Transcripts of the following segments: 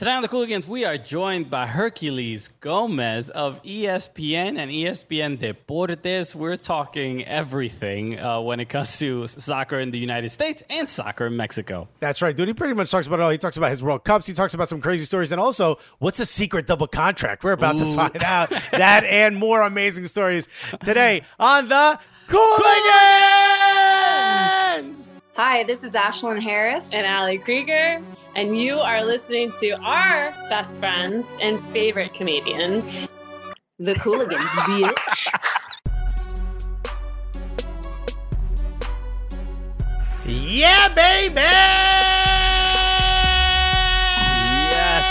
Today on the Cooligans, we are joined by Herculez Gomez of ESPN and ESPN Deportes. We're talking everything uh, when it comes to soccer in the United States and soccer in Mexico. That's right, dude. He pretty much talks about it all. He talks about his World Cups. He talks about some crazy stories, and also what's a secret double contract. We're about to find out that and more amazing stories today on the Cooligans. Hi, this is Ashlyn Harris. and Ali Krieger, and you are listening to our best friends and favorite comedians. the Cooligans, bitch. Yeah, baby. Yes.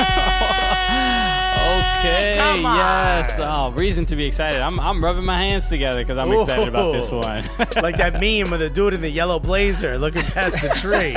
okay. Come on. Yes. Oh, reason to be excited. I'm, I'm rubbing my hands together because I'm excited about this one. like that meme with the dude in the yellow blazer looking past the tree.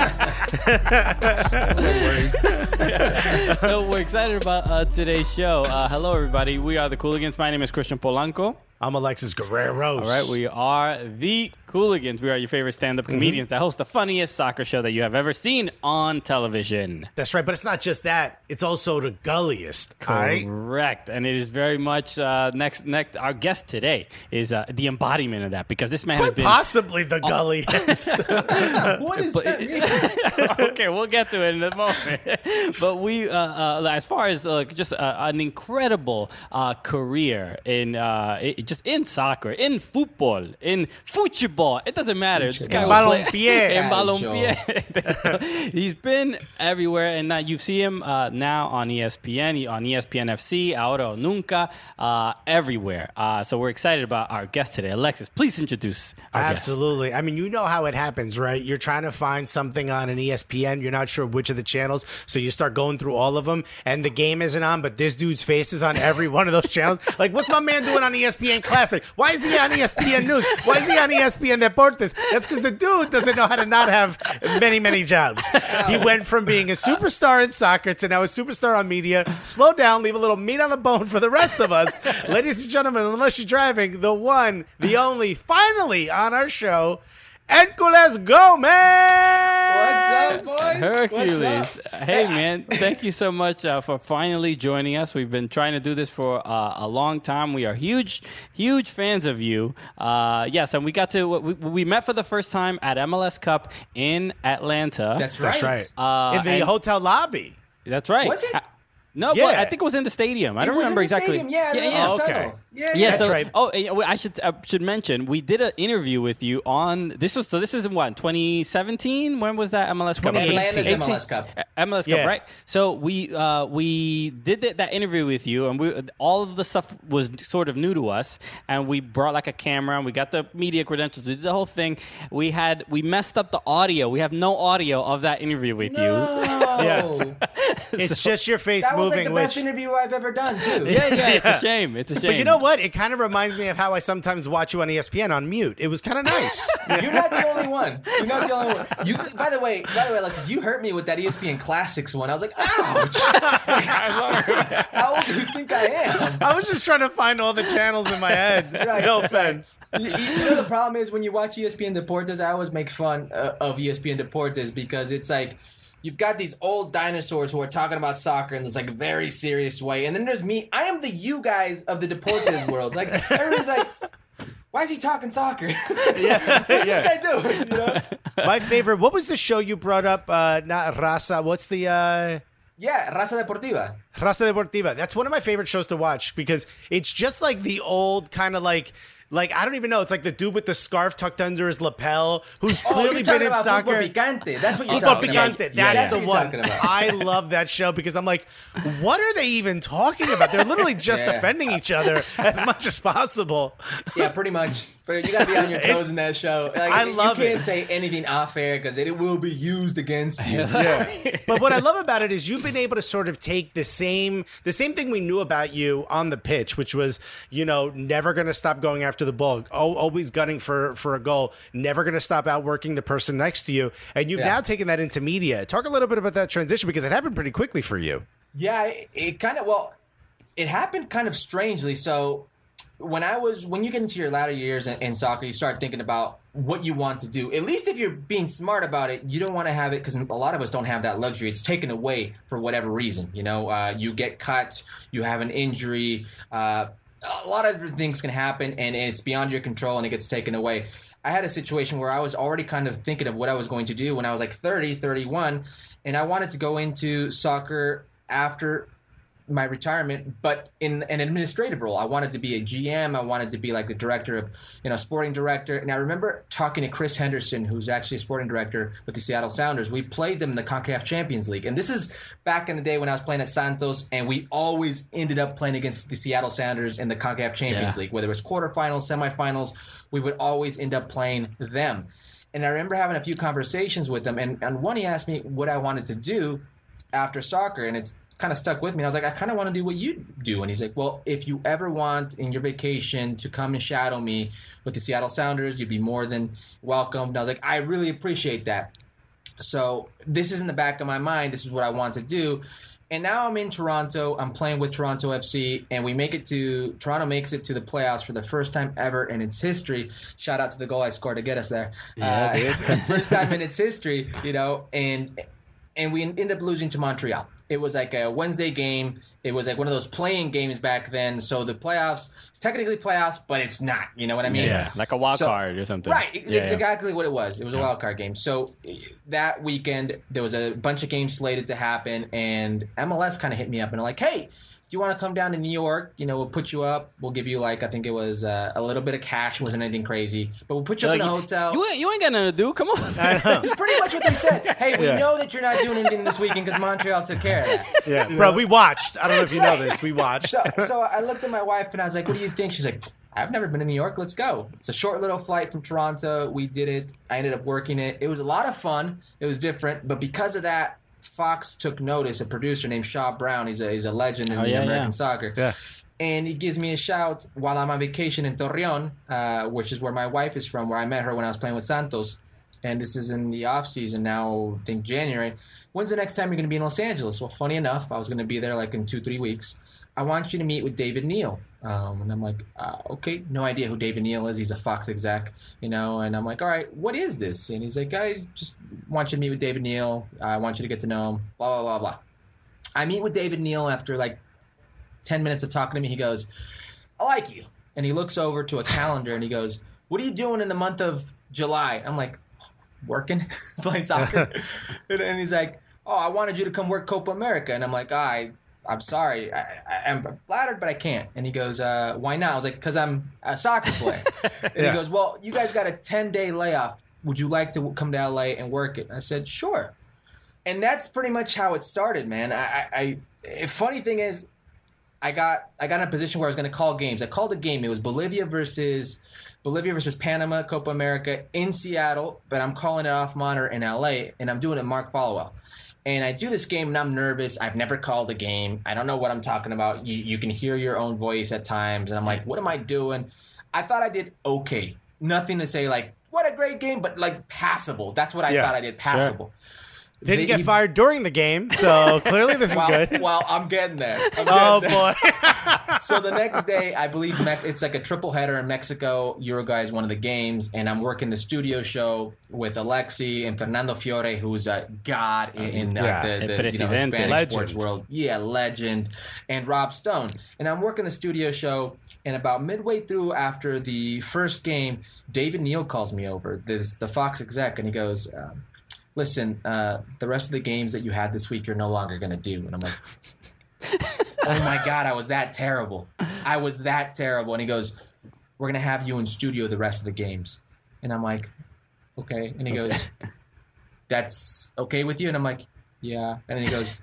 so we're excited about uh, today's show. Uh, hello, everybody. We are the Cooligans. My name is Christian Polanco. I'm Alexis Guerrero. All right, we are the Cooligans. We are your favorite stand-up Mm-hmm. comedians that host the funniest soccer show that you have ever seen on television. That's right, but it's not just that. It's also the gulliest. All right? Correct, and it is very much uh, next. Next, our guest today is uh, the embodiment of that because this man has been. possibly the gulliest. What does But- that mean? okay, we'll get to it in a moment. but we, uh, uh, as far as uh, just uh, an incredible uh, career in uh, it, just in soccer, in football, in football, it doesn't matter. This guy In will balompié. He's been everywhere, and now you see him uh, now on ESPN, on ESPN FC, Ahora o Nunca, uh, everywhere. Uh, so we're excited about our guest today, Alexis. Please introduce our guest. Absolutely. I mean, you know how it happens, right? You're trying to find something on an ESPN. You're not sure which of the channels. So you start going through all of them, and the game isn't on, but this dude's face is on every one of those channels. Like, what's my man doing on ESPN Classic? Why is he on ESPN News? Why is he on ESPN Deportes? That's because the dude doesn't know how to not have many, many jobs. He went from being a superstar in soccer to now a superstar on media. Slow down, leave a little meat on the bone for the rest of us. Ladies and gentlemen, unless you're driving, the one, the only, finally on our show, Herculez Gomez. What's up, boys? Herculez. What's up? Hey, man. Thank you so much uh, for finally joining us. We've been trying to do this for uh, a long time. We are huge, huge fans of you. Uh, yes, and we got to, we, we met for the first time at MLS Cup in Atlanta. That's right. That's right. Uh, in the hotel lobby. That's right. Was it? No, Yeah. well, I think it was in the stadium. I It don't remember exactly. stadium. Yeah, yeah, yeah, yeah. Oh, okay. Yeah, Yeah, That's so right. oh, I should I should mention we did an interview with you on this was so this is in what 2017 when was that MLS Cup Atlanta's 18? MLS Cup. MLS Yeah. Cup right so we uh, we did that, that interview with you and we all of the stuff was sort of new to us and we brought like a camera and we got the media credentials we did the whole thing we had we messed up the audio we have no audio of that interview with you Yes. It's just your face That was like moving, the best which. interview I've ever done, too. yeah yeah it's a shame it's a shame But you know what? It kind of reminds me of how I sometimes watch you on ESPN on mute. It was kind of nice. You're not the only one. You're not the only one. You, by the way, by the way, Alexis, you hurt me with that ESPN Classics one. I was like, ouch. How old do you think I am? I was just trying to find all the channels in my head. Right. No offense. You, you know the problem is when you watch ESPN Deportes, I always make fun uh, of ESPN Deportes because it's like you've got these old dinosaurs who are talking about soccer in this like very serious way, and then there's me. I am the you guys of the Deportes world. Like everybody's like, why is he talking soccer? Yeah, What's this guy doing? You know? My favorite. What was the show you brought up? Uh, not Raza. What's the uh, Yeah, Raza Deportiva. Raza Deportiva? That's one of my favorite shows to watch because it's just like the old kind of like. Like I don't even know. It's like the dude with the scarf tucked under his lapel, who's Oh, clearly been in soccer. Picante. That's what you're talking Picante. about. That's Yeah, the one. Talking about. I love that show because I'm like, what are they even talking about? They're literally just Yeah. offending each other as much as possible. Yeah, pretty much. But you gotta be on your toes in that show. Like, I love it. You can't it. say anything off air because it will be used against you. But what I love about it is you've been able to sort of take the same the same thing we knew about you on the pitch, which was you know never going to stop going after the ball, always gunning for for a goal, never going to stop outworking the person next to you, and you've Yeah. now taken that into media. Talk a little bit about that transition because it happened pretty quickly for you. Yeah, it, it kind of well, it happened kind of strangely. So when I was when you get into your latter years in, in soccer, you start thinking about what you want to do. At least if you're being smart about it, you don't want to have it because a lot of us don't have that luxury. It's taken away for whatever reason. You know, uh, you get cut, you have an injury. Uh, a lot of things can happen, and it's beyond your control, and it gets taken away. I had a situation where I was already kind of thinking of what I was going to do when I was like 30, 31, and I wanted to go into soccer after my retirement, but in an administrative role. I wanted to be a GM. I wanted to be like the director of, you know, sporting director. And I remember talking to Chris Henderson, who's actually a sporting director with the Seattle Sounders. We played them in the CONCACAF Champions League, and this is back in the day when I was playing at Santos, and we always ended up playing against the Seattle Sounders in the CONCACAF Champions Yeah. League, whether it was quarterfinals, semifinals. We would always end up playing them. And I remember having a few conversations with them, and, and one he asked me what I wanted to do after soccer, and it's kind of stuck with me. I was like, I kind of want to do what you do. And he's like, Well, if you ever want in your vacation to come and shadow me with the Seattle Sounders, you'd be more than welcome. And I was like, I really appreciate that. So this is in the back of my mind. This is what I want to do. And now I'm in Toronto. I'm playing with Toronto FC, and we make it to Toronto makes it to the playoffs for the first time ever in its history. Shout out to the goal I scored to get us there. Yeah, Uh, first time in its history, you know, and and we end up losing to Montreal. It was like a Wednesday game. It was like one of those playing games back then. So the playoffs, it's technically playoffs, but it's not. You know what I mean? Yeah, like a wild So- card or something. Right, Yeah, it's yeah. exactly what it was. It was a wild card game. So that weekend, there was a bunch of games slated to happen, and MLS kind of hit me up and like, "Hey, you want to come down to New York? You know, we'll put you up. We'll give you like I think it was uh, a little bit of cash. It wasn't anything crazy, but we'll put you up Like, in a hotel." You ain't, you ain't got nothing to do. Come on. I know. It's pretty much what they said. Hey, we Yeah. know that you're not doing anything this weekend because Montreal took care of that. Yeah, bro, we watched. I don't know if you know this. We watched. So, so I looked at my wife and I was like, "What do you think?" She's like, "I've never been to New York. Let's go." It's a short little flight from Toronto. We did it. I ended up working it. It was a lot of fun. It was different, but because of that, Fox took notice. A producer named Shaw Brown. He's a he's a legend in Oh, yeah, American yeah. soccer. Yeah. And he gives me a shout while I'm on vacation in Torreon, uh, which is where my wife is from, where I met her when I was playing with Santos. And this is in the off season now, I think January. When's the next time you're going to be in Los Angeles? Well, funny enough, I was going to be there like in two, three weeks. I want you to meet with David Neal. Um, and I'm like, uh, okay, no idea who David Neal is. He's a Fox exec, you know. And I'm like, all right, what is this? And he's like, I just want you to meet with David Neal. I want you to get to know him. Blah blah blah blah. I meet with David Neal after like ten minutes of talking to me. He goes, I like you. And he looks over to a calendar and he goes, What are you doing in the month of July? I'm like, Working, playing soccer. and, and he's like, Oh, I wanted you to come work Copa America. And I'm like, I. I'm sorry. I, I, I'm flattered, but I can't. And he goes, uh, "Why not?" I was like, "Cause I'm a soccer player." and Yeah. he goes, "Well, you guys got a 10 day layoff. Would you like to come to LA and work it?" And I said, "Sure." And that's pretty much how it started, man. I, I, I funny thing is, I got I got in a position where I was going to call games. I called a game. It was Bolivia versus Bolivia versus Panama, Copa America in Seattle, but I'm calling it off monitor in LA, and I'm doing it Mark Followill. And I do this game, and I'm nervous. I've never called a game. I don't know what I'm talking about. You you can hear your own voice at times, and I'm like, what am I doing? I thought I did okay. Nothing to say like what a great game, but like passable. That's what I Yeah, thought I did. Passable. Didn't They- get he- fired during the game, so clearly this is good. well, I'm getting there. I'm Oh getting there. boy. so the next day, I believe Me- it's like a triple header in Mexico. Uruguay is one of the games, and I'm working the studio show with Alexi and Fernando Fiore, who's a god in, in uh, Yeah. the, the you know, presidente. Hispanic Legend. sports world. Yeah, legend. And Rob Stone. And I'm working the studio show, and about midway through, after the first game, David Neal calls me over, this the Fox exec, and he goes. Um, Listen, uh, the rest of the games that you had this week, you're no longer going to do. And I'm like, oh my god, I was that terrible. I was that terrible. And he goes, "We're gonna have you in studio the rest of the games." And I'm like, "Okay." And he goes, "That's okay with you?" And I'm like, "Yeah." And then he goes.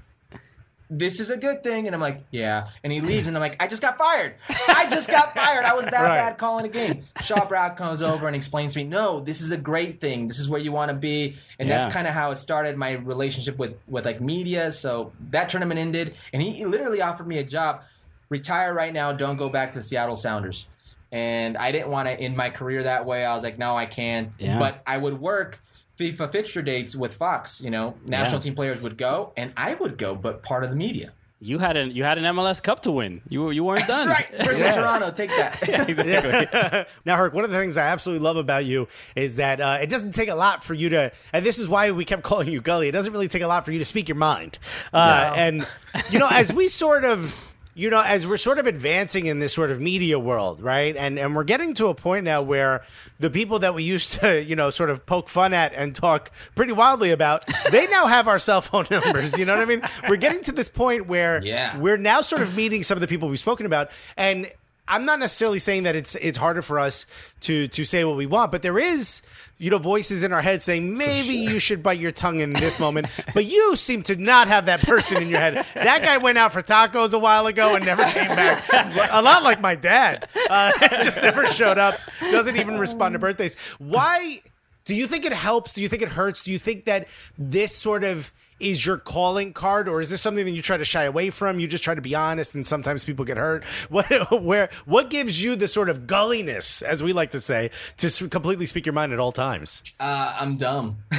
This is a good thing, and I'm like, yeah. And he leaves, and I'm like, I just got fired. I just got fired. I was that Right. bad calling a game. Shaw Brown comes over and explains to me, no, this is a great thing. This is where you want to be, and Yeah. that's kind of how it started my relationship with with like media. So that tournament ended, and he literally offered me a job. Retire right now. Don't go back to the Seattle Sounders. And I didn't want to end my career that way. I was like, no, I can't. Yeah. But I would work FIFA fixture dates with Fox. You know, national Yeah. team players would go, and I would go, but part of the media. you had an you had an MLS Cup to win. You were you weren't done. That's done. right. Versus Toronto, take that. exactly. now, Herc, one of the things I absolutely love about you is that uh, it doesn't take a lot for you to, and this is why we kept calling you Gully. It doesn't really take a lot for you to speak your mind. Uh, And, you know, as we sort of. You know, as we're sort of advancing in this sort of media world, right? And and we're getting to a point now where the people that we used to, you know, sort of poke fun at and talk pretty wildly about, they now have our cell phone numbers. You know what I mean? We're getting to this point where Yeah. we're now sort of meeting some of the people we've spoken about, and I'm not necessarily saying that it's it's harder for us to to say what we want, but there is you know voices in our head saying maybe you should bite your tongue in this moment, but you seem to not have that person in your head. That guy went out for tacos a while ago and never came back. A lot like my dad, uh, just never showed up. Doesn't even respond to birthdays. Why? Do you think it helps? Do you think it hurts? Do you think that this sort of is your calling card, or is this something that you try to shy away from? You just try to be honest, and sometimes people get hurt. What, where, what gives you the sort of gulliness, as we like to say, to completely speak your mind at all times? Uh, I'm dumb.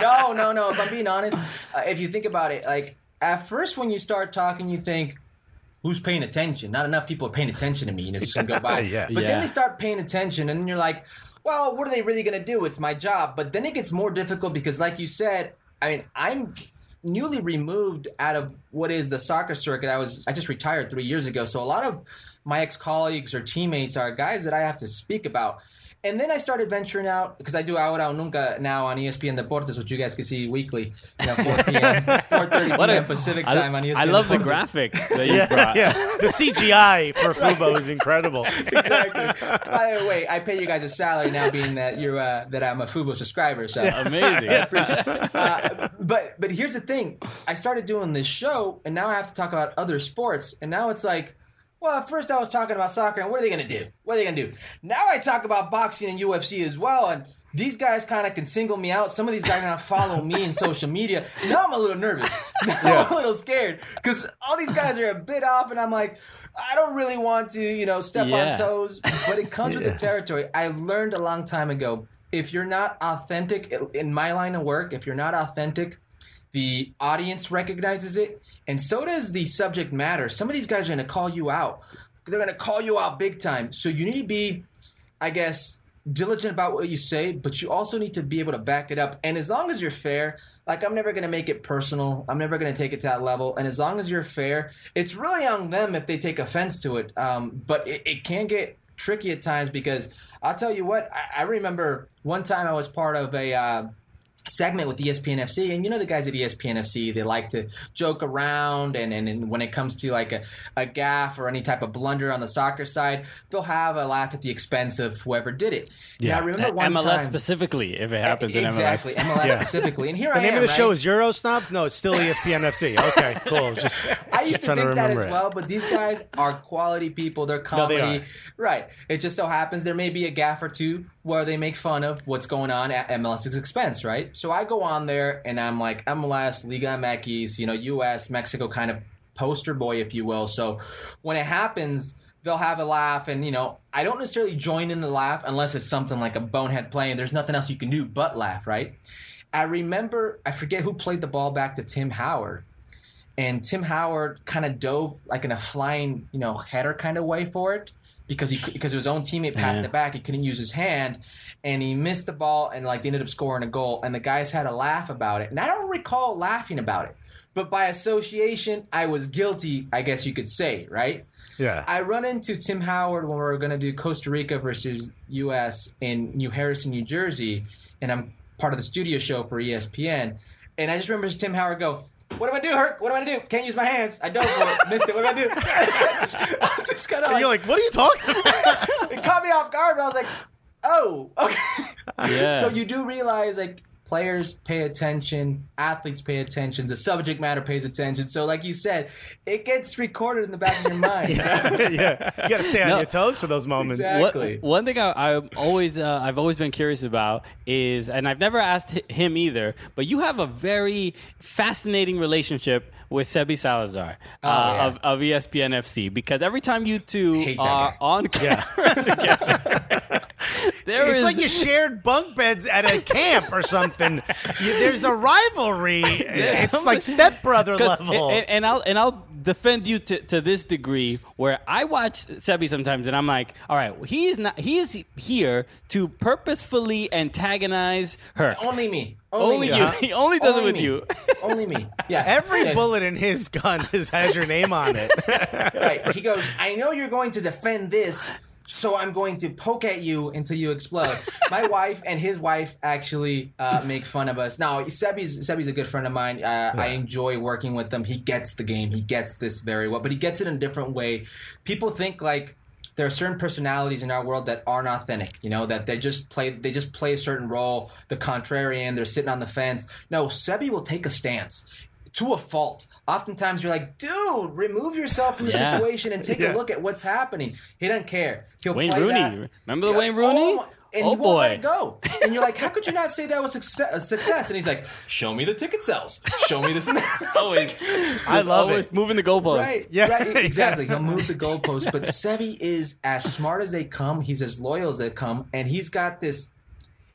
no, no, no. If I'm being honest, uh, if you think about it, like at first when you start talking, you think, "Who's paying attention?" Not enough people are paying attention to me, and it's just gonna go by. Yeah. But Yeah. then they start paying attention, and then you're like, "Well, what are they really gonna do? It's my job." But then it gets more difficult because, like you said, I mean, I'm newly removed out of what is the soccer circuit. I was I just retired three years ago, so a lot of my ex colleagues or teammates are guys that I have to speak about. And then I started venturing out because I do Ahora o Nunca now on ESPN Deportes, which you guys can see weekly, you know, 4 p.m., 4:30 What p.m. a- Pacific I- time on ESPN. I love the graphic that you brought. Yeah, the CGI for Fubo is incredible. exactly. By the way, I pay you guys a salary now, being that you're uh, that I'm a Fubo subscriber. So Amazing. uh, but but here's the thing: I started doing this show, and now I have to talk about other sports, and now it's like. Well, at first I was talking about soccer, and what are they going to do? What are they going to do? Now I talk about boxing and UFC as well, and these guys kind of can single me out. Some of these guys now follow me in social media. Now I'm a little nervous. Now I'm a little scared because all these guys are a bit off, and I'm like, I don't really want to, you know, step Yeah. on toes. But it comes with the territory. I learned a long time ago. If you're not authentic in my line of work, if you're not authentic, the audience recognizes it, and so does the subject matter. Some of these guys are going to call you out. They're going to call you out big time. So you need to be, I guess, diligent about what you say, but you also need to be able to back it up. And as long as you're fair, like I'm never going to make it personal. I'm never going to take it to that level. And as long as you're fair, it's really on them if they take offense to it. Um, but it, it can get tricky at times because I'll tell you what, I, I remember one time I was part of a. Uh, segment with E ESPN FC, and you know the guys at E ESPN FC, they like to joke around, and, and, and when it comes to like a, a gaff or any type of blunder on the soccer side, they'll have a laugh at the expense of whoever did it. Yeah, I remember one MLS time, specifically, if it happens exactly in MLS. MLS Yeah. specifically, and here The I name am. of the show is Euro Snobs. No, it's still E ESPN FC. Okay, cool. Just, I used just to think to that remember as it. well, but these guys are quality people. They're No, they comedy. are. Right. It just so happens there may be a gaff or two where they make fun of what's going on at MLS's expense, right? So I go on there and I'm like MLS, Liga MX, you know, US, Mexico kind of poster boy, if you will. So when it happens, they'll have a laugh and you know i don't necessarily join in the laugh unless it's something like a bonehead play and there's nothing else you can do but laugh right i remember i forget who played the ball back to tim howard and Tim Howard kind of dove like in a flying, you know, header kind of way for it because he because his own teammate passed Yeah. it back. He couldn't use his hand, and he missed the ball and like they ended up scoring a goal. And the guys had a laugh about it, and I don't recall laughing about it, but by association, I was guilty. I guess you could say, right? Yeah. I run into Tim Howard when we were going to do Costa Rica versus U.S. in New Harrison, New Jersey, and I'm part of the studio show for ESPN. And I just remember Tim Howard go, "What am I do, Herc? What am I do? Can't use my hands. I dove for it, missed it. What am I do?" I was just kind of like, you're like, what are you talking about? it caught me off guard. But I was like, "Oh, okay." Yeah. So you do realize like players pay attention, athletes pay attention, the subject matter pays attention. So like you said, it gets recorded in the back of your mind. yeah. You got to stay on No. your toes for those moments. Exactly. What, one thing I, I'm always uh, I've always been curious about is, and I've never asked him either, but you have a very fascinating relationship with Sebi Salazar uh, yeah. of, of ESPN FC because every time you two are guy. on camera together, There it's is- like you shared bunk beds at a camp or something. You, there's a rivalry. it's something- like stepbrother level. And, and I'll and I'll defend you to, to this degree where I watch Sebi sometimes and I'm like, all right, he's not he's here to purposefully antagonize her. Only me. Only me. you. He only does it with me. you. Only me. Yes. Every Yes. bullet in his gun is, has your name on it. Right. He goes, I know you're going to defend this, so I'm going to poke at you until you explode. My wife and his wife actually uh, make fun of us. Now, Sebi's Sebi's a good friend of mine. Uh, I enjoy working with him. He gets the game. He gets this very well, but he gets it in a different way. People think like there are certain personalities in our world that aren't authentic. You know that they just play they just play a certain role. The contrarian. They're sitting on the fence. No, Sebi will take a stance. To a fault. Oftentimes, you're like, dude, remove yourself from the Yeah. situation and take Yeah. a look at what's happening. He doesn't care. He'll Wayne play Rooney. that. Remember the Yeah, Wayne Rooney? my- and Oh, he won't let boy. it go. And you're like, how could you not say that was success, a uh, success? And he's like, show me the ticket sales. Show me this and that. Always, I love always it. moving the goalpost. Right, Yeah, right, exactly. yeah. He'll move the goalpost. But Sebi is as smart as they come. He's as loyal as they come, and he's got this.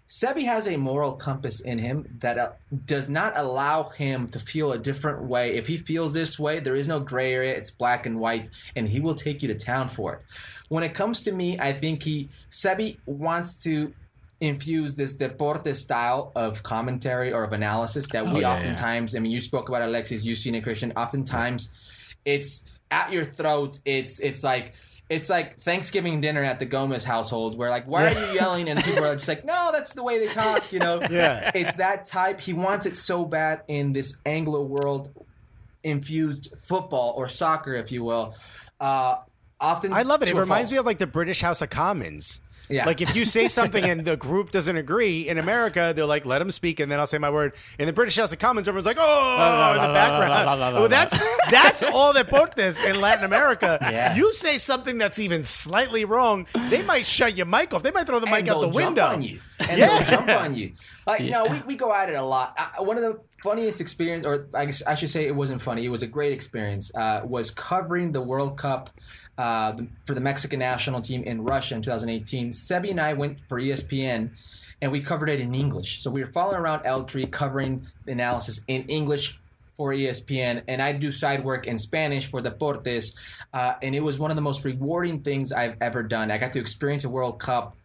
Sebi has a moral compass in him that uh, does not allow him to feel a different way. If he feels this way, there is no gray area. It's black and white, and he will take you to town for it. When it comes to me, I think he Sebi wants to infuse this deporte style of commentary or of analysis that we Oh, yeah, yeah. oftentimes. I mean, you spoke about Alexis, you've seen it, Christian. Oftentimes, it's at your throat. It's it's like it's like Thanksgiving dinner at the Gomez household, where like, why are you yelling? And people are just like, no, that's the way they talk. You know, Yeah. It's that type. He wants it so bad in this Anglo world infused football or soccer, if you will. Uh, often, I love it. It reminds fault. me of like the British House of Commons. Yeah. Like if you say something and the group doesn't agree in America, they're like, "Let them speak," and then I'll say my word. In the British House of Commons, everyone's like, "Oh!" in the background. Well, that's that's all that this in Latin America. Yeah. You say something that's even slightly wrong, they might shut your mic off. They might throw the mic out the window. And Yeah. they'll jump on you. Like, no, we, we go at it a lot. I, one of the funniest experience, or I, guess I should say it wasn't funny, it was a great experience, uh, was covering the World Cup uh, for the Mexican national team in Russia in 2018. Sebi and I went for ESPN and we covered it in English. So we were following around El Tri covering the analysis in English for ESPN, and I do side work in Spanish for Deportes, uh, and it was one of the most rewarding things I've ever done. I got to experience a World Cup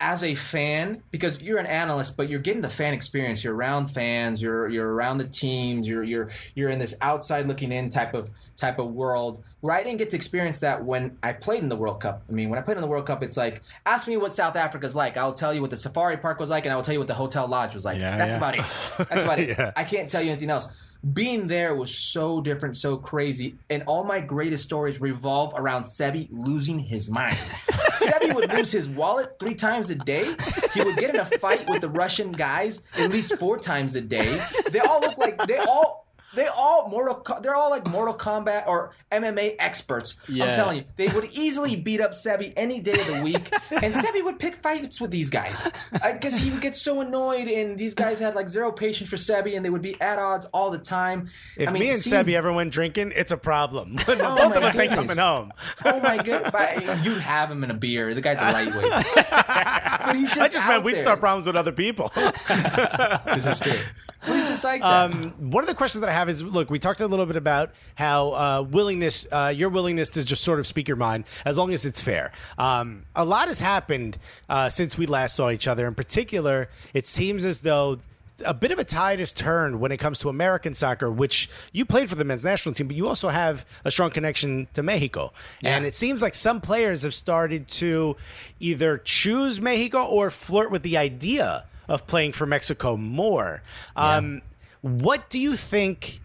as a fan because you're an analyst but you're getting the fan experience you're around fans you're you're around the teams you're you're you're in this outside looking in type of type of world where I didn't get to experience that when I played in the World Cup. I mean, when I played in the World Cup, it's like ask me what South Africa's like. I'll tell you what the safari park was like, and I will tell you what the hotel lodge was like. Yeah, That's yeah. about it. That's about it. Yeah. I can't tell you anything else. Being there was so different, so crazy, and all my greatest stories revolve around Sebi losing his mind. Sebi would lose his wallet three times a day. He would get in a fight with the Russian guys at least four times a day. They all look like they all. They all Mortal. Co- They're all like Mortal Kombat or MMA experts. Yeah. I'm telling you, they would easily beat up Sebi any day of the week, and Sebi would pick fights with these guys I because he would get so annoyed, and these guys had like zero patience for Sebi, and they would be at odds all the time. If I mean, me and seeing- Sebi ever went drinking, it's a problem. Oh Both Oh of us ain't goodness. coming home. Oh my god! You'd have him in a beer. The guy's a lightweight. but he's just I just meant out we'd there. start problems with other people. This is true. But he's just like that. Um, one of the questions that I have is: Look, we talked a little bit about how uh, willingness, uh, your willingness to just sort of speak your mind, as long as it's fair. Um, a lot has happened uh, since we last saw each other. In particular, it seems as though. A bit of a tide has turned when it comes to American soccer, which you played for the men's national team, but you also have a strong connection to Mexico. And it seems like some players have started to either choose Mexico or flirt with the idea of playing for Mexico more. Um, What do you think?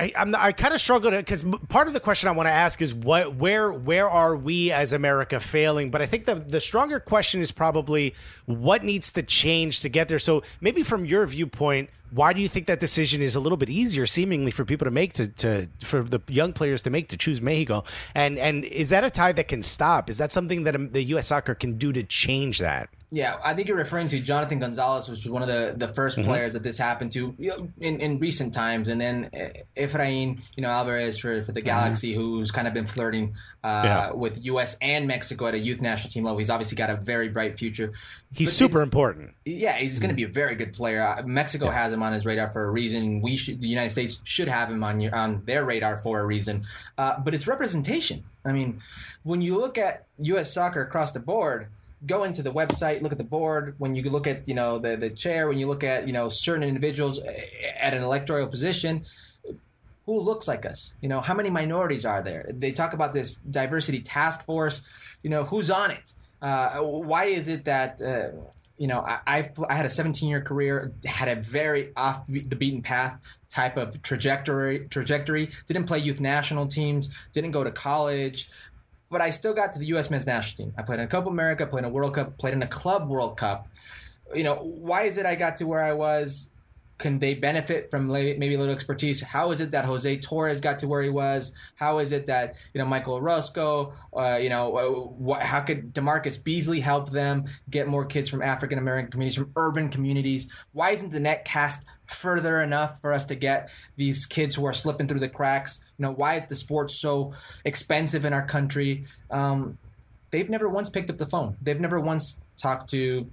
I, I'm I kind of struggle to because part of the question I want to ask is what where where are we as America failing? But I think the the stronger question is probably what needs to change to get there. So maybe from your viewpoint, why do you think that decision is a little bit easier, seemingly for people to make to, to for the young players to make to choose Mexico? And and is that a tie that can stop? Is that something that um, the U.S. soccer can do to change that? Yeah, I think you're referring to Jonathan Gonzalez, which was one of the, the 1st Mm-hmm. players that this happened to in, in recent times, and then uh, Efrain, you know Alvarez for, for the Galaxy, who's kind of been flirting uh, Mm-hmm. Yeah. with U.S. and Mexico at a youth national team level. He's obviously got a very bright future. He's But super important. Yeah, he's going to be a very good player. Uh, Mexico has him on his radar for a reason. We should, the United States should have him on your, on their radar for a reason. Uh, but it's representation. I mean, when you look at U.S. soccer across the board, go into the website, look at the board. When you look at you know the the chair, when you look at you know certain individuals uh, at an electoral position, who looks like us? You know, how many minorities are there? They talk about this diversity task force. You know, who's on it? Uh, why is it that uh, you know I, I've I had a 17 year career, had a very off the beaten path type of trajectory. Trajectory didn't play youth national teams, didn't go to college, but I still got to the U.S. men's national team. I played in a Copa America, played in a World Cup, played in a Club World Cup. You know, why is it I got to where I was? Can they benefit from maybe a little expertise? How is it that Jose Torres got to where he was? How is it that you know Michael Orozco? Uh, you know, uh, what, how could DaMarcus Beasley help them get more kids from African American communities, from urban communities? Why isn't the net cast further enough for us to get these kids who are slipping through the cracks? You know, why is the sport so expensive in our country? Um, they've never once picked up the phone. They've never once talked to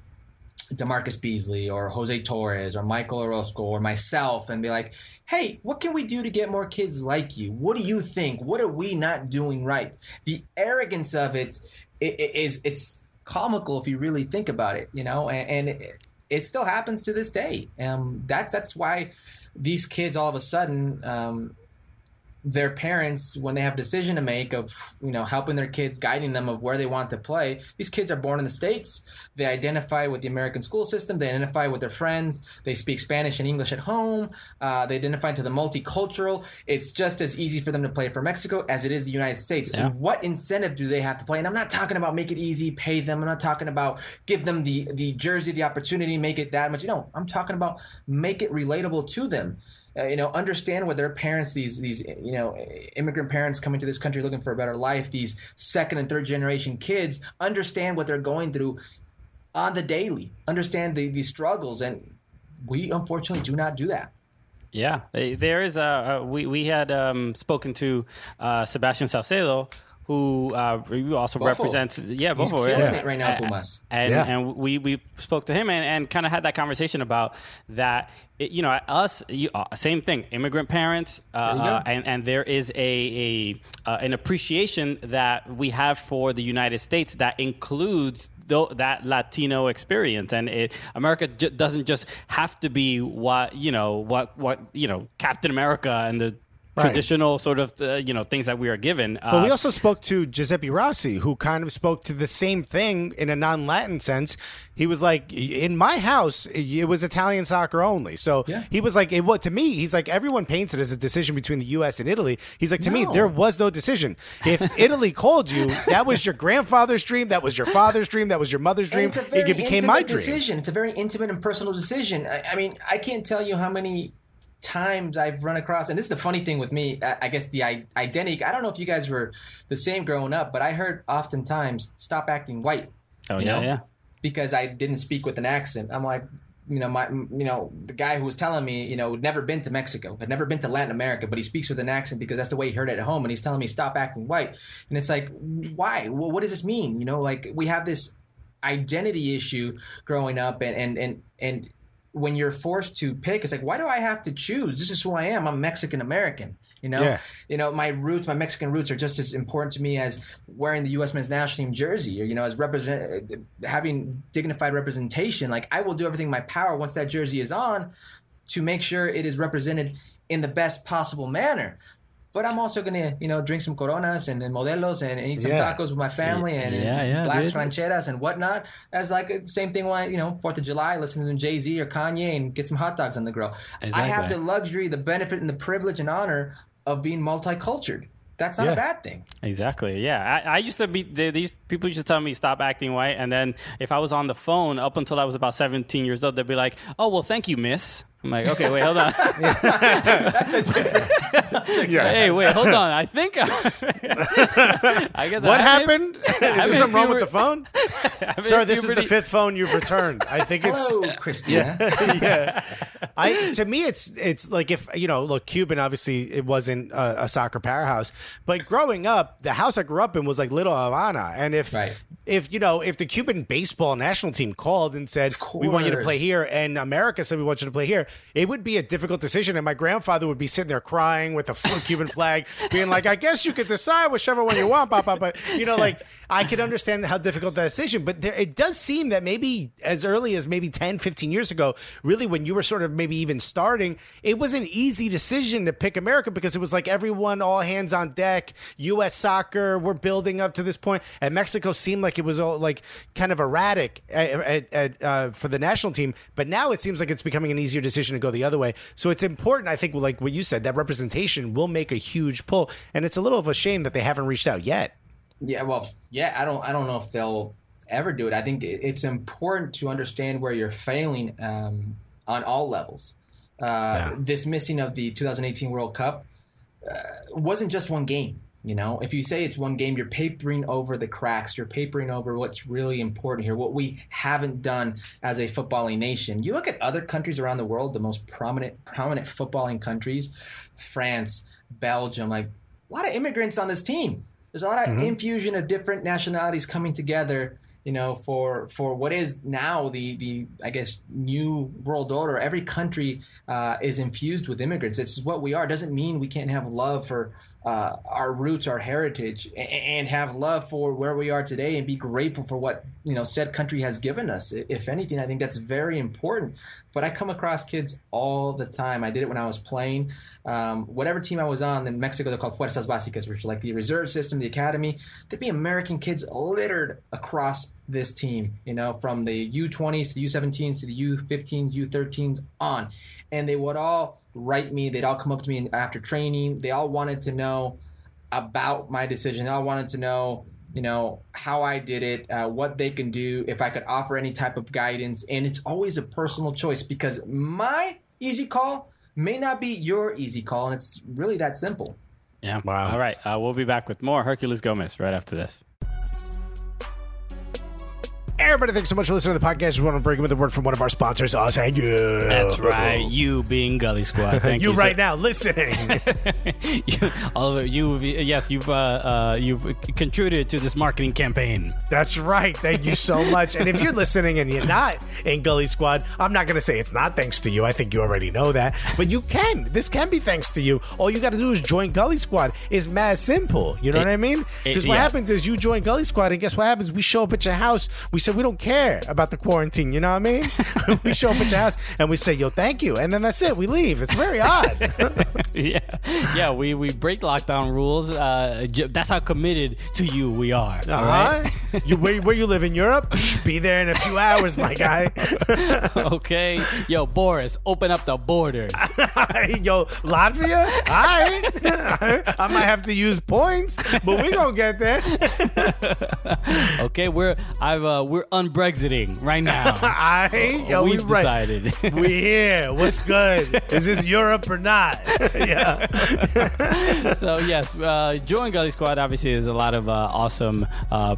DaMarcus Beasley or Jose Torres or Michael Orozco or myself and be like, hey, what can we do to get more kids like you? What do you think? What are we not doing right? The arrogance of it is it's comical if you really think about it, you know, and, and it, it still happens to this day. Um, that's that's why these kids all of a sudden um, their parents when they have a decision to make of you know helping their kids guiding them of where they want to play these kids are born in the states. They identify with the american school system. They identify with their friends. They speak spanish and english at home. Uh, they identify to the multicultural. It's just as easy for them to play for mexico as it is the united states. Yeah. what incentive do they have to play? And i'm not talking about make it easy pay them. I'm not talking about give them the the jersey the opportunity make it that much. You know i'm talking about make it relatable to them uh, you know, understand what their parents, these these you know, immigrant parents coming to this country looking for a better life, these second and third generation kids, understand what they're going through on the daily, understand the, struggles, and we unfortunately do not do that. Yeah, there is a. a we we had um, spoken to uh, Sebastian Saucedo, who uh, also Bofo. represents. Yeah, He's Bofo, killing yeah. it right now, Pumas. And Yeah. and we we spoke to him and, and kind of had that conversation about that. It, you know, us, you, uh, same thing. Immigrant parents, uh, There you go. uh, and and there is a a uh, an appreciation that we have for the United States that includes tho- that Latino experience, and it, America j- doesn't just have to be what you know what what you know Captain America and the Right. traditional sort of uh, you know things that we are given. But Uh, we also spoke to Giuseppe Rossi, who kind of spoke to the same thing in a non-Latin sense. He was like, "In my house, it was Italian soccer only." So Yeah. he was like, "It what to me?" He's like, "Everyone paints it as a decision between the U.S. and Italy." He's like, "To me, there was no decision. If Italy called you, that was your grandfather's dream, that was your father's dream, that was your mother's dream. And it's a very It became intimate my dream." decision. It's a very intimate and personal decision. I, I mean, I can't tell you how many times I've run across, and this is the funny thing with me. I, I guess the I, identity. I don't know if you guys were the same growing up, but I heard oftentimes "stop acting white." oh yeah, know? yeah. because I didn't speak with an accent. I'm like, you know, my, you know, the guy who was telling me, you know, had never been to Mexico, had never been to Latin America, but he speaks with an accent because that's the way he heard it at home, and he's telling me stop acting white, and it's like, why? Well, what does this mean? You know, like we have this identity issue growing up, and and and and when you're forced to pick, it's like, why do I have to choose? This is who I am. I'm Mexican American. You know, Yeah. you know, my roots, my Mexican roots, are just as important to me as wearing the U.S. men's national team jersey, or you know, as represent having dignified representation. Like I will do everything in my power once that jersey is on to make sure it is represented in the best possible manner. But I'm also gonna, you know, drink some Coronas and, and Modelos and, and eat some Yeah. tacos with my family and, Yeah, yeah, blast dude. rancheras and whatnot. As like the same thing when I, you know Fourth of July, listen to Jay Z or Kanye and get some hot dogs on the grill. I have the luxury, the benefit, and the privilege and honor of being multicultured. That's not Yeah. a bad thing. Exactly. Yeah, I, I used to be. They, these people used to tell me stop acting white, and then if I was on the phone up until I was about seventeen years old, they'd be like, "Oh well, thank you, Miss." I'm like, okay, wait, hold on. That's a difference. hey, wait, hold on. I think. I guess What I haven't- happened? Is there something wrong with the phone? haven't Sir, you this is the fifth phone you've returned. I think it's Hello, Christina. yeah. I to me it's it's like if you know look Cuban obviously it wasn't a, a soccer powerhouse but growing up the house I grew up in was like Little Havana and if Right. if you know if the Cuban baseball national team called and said we want you to play here and America said we want you to play here it would be a difficult decision and my grandfather would be sitting there crying with the Cuban flag being like I guess you could decide whichever one you want papa but you know like I could understand how difficult that decision but there, it does seem that maybe as early as maybe 10 15 years ago really when you were sort of maybe even starting it was an easy decision to pick America because it was like everyone all hands on deck US soccer we're building up to this point. And Mexico seemed like it was all like kind of erratic at, at, at, uh, for the national team. But now it seems like it's becoming an easier decision to go the other way. So it's important I think like what you said that representation will make a huge pull. And it's a little of a shame that they haven't reached out yet. Yeah, well, yeah, I don't, I don't know if they'll ever do it. I think it's important to understand where you're failing um, on all levels. Uh, This missing of the 2018 World Cup uh, wasn't just one game. You know, if you say it's one game, you're papering over the cracks. You're papering over what's really important here, what we haven't done as a footballing nation. You look at other countries around the world, the most prominent, prominent footballing countries, France, Belgium, like a lot of immigrants on this team. There's a lot of infusion of different nationalities coming together, you know, for for what is now the the I guess new world order. Every country uh, is infused with immigrants. It's what we are. It doesn't mean we can't have love for uh, our roots, our heritage, and have love for where we are today, and be grateful for what you know said country has given us. If anything, I think that's very important. But I come across kids all the time. I did it when I was playing. Um, whatever team I was on, in Mexico they're called Fuerzas Básicas, which is like the reserve system, the academy. There'd be American kids littered across this team, you know, from the U20s to the U17s to the U15s, U13s on. And they would all write me. They'd all come up to me after training. They all wanted to know about my decision. They all wanted to know, you know, how I did it, uh, what they can do, if I could offer any type of guidance. And it's always a personal choice because my easy call may not be your easy call. And it's really that simple. Yeah. Wow. All right. Uh, we'll be back with more Herculez Gomez right after this. Everybody thanks so much for listening to the podcast we want to bring with a word from one of our sponsors us and you That's right. You being Gully Squad. Thank you. you right now listening you, all of you, yes, you've uh, uh, you've contributed to this marketing campaign. That's right. Thank you so much. And if you're listening and you're not in Gully Squad, I'm not going to say it's not thanks to you. I think you already know that. But you can. This can be thanks to you. All you got to do is join Gully Squad. It's mad simple. You know It- what I mean? Because what yeah. happens is you join Gully Squad, and guess what happens? We show up at your house. We say we don't care about the quarantine. You know what I mean? we show up at your house and we say, yo, thank you. And then that's it. We leave. It's very odd. yeah, yeah. We we break lockdown rules. Uh, that's how committed to you we are. all Uh-huh. right? you where, where you live in Europe? Be there in a few hours, my guy. okay. Yo, Boris, open up the borders. Yo, Latvia? All right. I might have to use points, but we're gonna get there. Okay, we're I've uh, we're unbrexiting right now. Right. Yo, we We've right. decided. We here. What's good? Is this Europe or not? yeah. so yes, uh, join Gully Squad. Obviously, there's a lot of uh, awesome. Uh,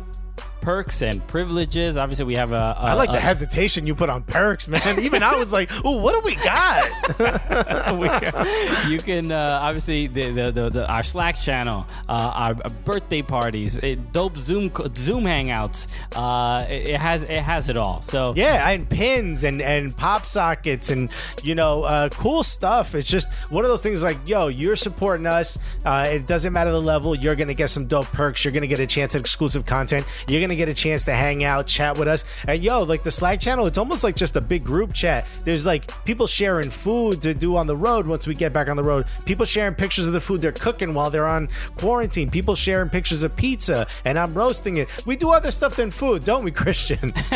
Perks and privileges. Obviously, we have a. a I like the hesitation you put on perks, man. Even I was like, "Ooh, what do we got?" we can- you can uh, obviously the, the, the, the our Slack channel, uh, our birthday parties, it, dope Zoom Zoom hangouts. Uh, it, it has it has it all. So Yeah, and pins and and pop sockets and you know uh, cool stuff. It's just one of those things like, yo, you're supporting us. Uh, it doesn't matter the level. You're gonna get some dope perks. You're gonna get a chance at exclusive content. You're gonna get a chance to hang out, chat with us. And yo, like the Slack channel, it's almost like just a big group chat. There's like people sharing food to do on the road once we get back on the road. People sharing pictures of the food they're cooking while they're on quarantine. People sharing pictures of pizza, and I'm roasting it. We do other stuff than food, don't we, Christian?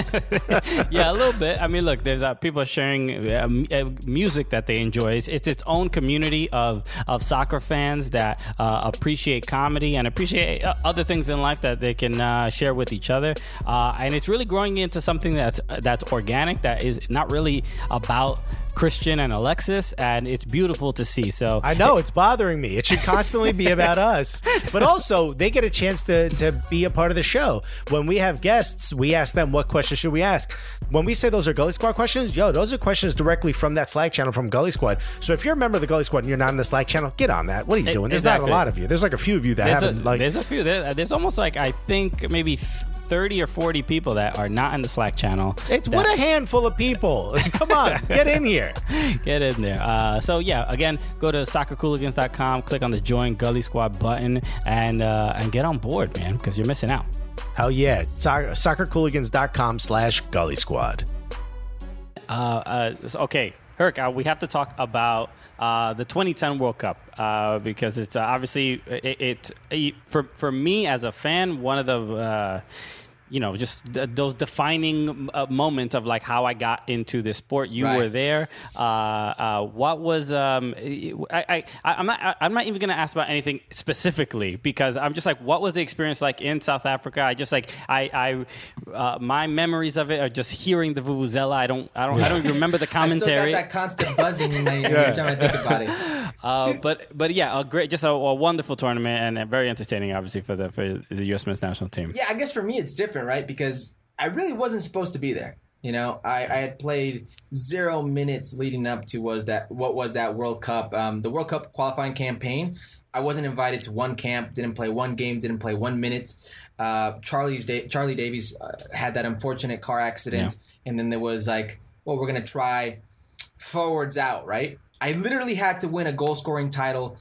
yeah, a little bit. I mean, look, there's uh, people sharing uh, uh, music that they enjoy. It's, it's its own community of of soccer fans that uh, appreciate comedy and appreciate uh, other things in life that they can uh, share with each each other, uh, and it's really growing into something that's that's organic, that is not really about Christian and Alexis, and it's beautiful to see. So I know it's bothering me. It should constantly be about us. But also, they get a chance to, to be a part of the show. When we have guests, we ask them what questions should we ask. When we say those are Gully Squad questions, yo, those are questions directly from that Slack channel from Gully Squad. So if you're a member of the Gully Squad and you're not in the Slack channel, get on that. What are you doing? There's exactly. not a lot of you. There's like a few of you that there's haven't like there's a few. There, there's almost like I think maybe thirty or forty people that are not in the Slack channel. it's that- what a handful of people. Come on, get in here. get in there. Uh, so yeah, again, go to soccercooligans.com, click on the join Gully Squad button, and uh, and get on board, man, because you're missing out. Hell yeah. Soc- soccercooligans.com slash Gully Squad. Uh, uh, okay, Herc, uh, we have to talk about uh, the 2010 World Cup uh, because it's uh, obviously it, it, for for me as a fan one of the. You know, just th- those defining uh, moments of like how I got into this sport. You Right. were there. Uh, uh, what was? Um, I, I, I'm not. I'm not even going to ask about anything specifically because I'm just like, what was the experience like in South Africa? I just like, I, I, uh, my memories of it are just hearing the vuvuzela. I don't, I don't, I don't even remember the commentary. that constant buzzing in my ear Yeah. every time I think about it. Uh, but but yeah, a great, just a, a wonderful tournament and very entertaining, obviously for the for the U.S. men's national team. Yeah, I guess for me it's different, right? Because I really wasn't supposed to be there. You know, I, I had played zero minutes leading up to was that what was that World Cup, um, the World Cup qualifying campaign. I wasn't invited to one camp, didn't play one game, didn't play one minute. Uh, Charlie's da- Charlie Davies uh, had that unfortunate car accident, and then there was like, well, we're gonna try forwards out, right? I literally had to win a goal scoring title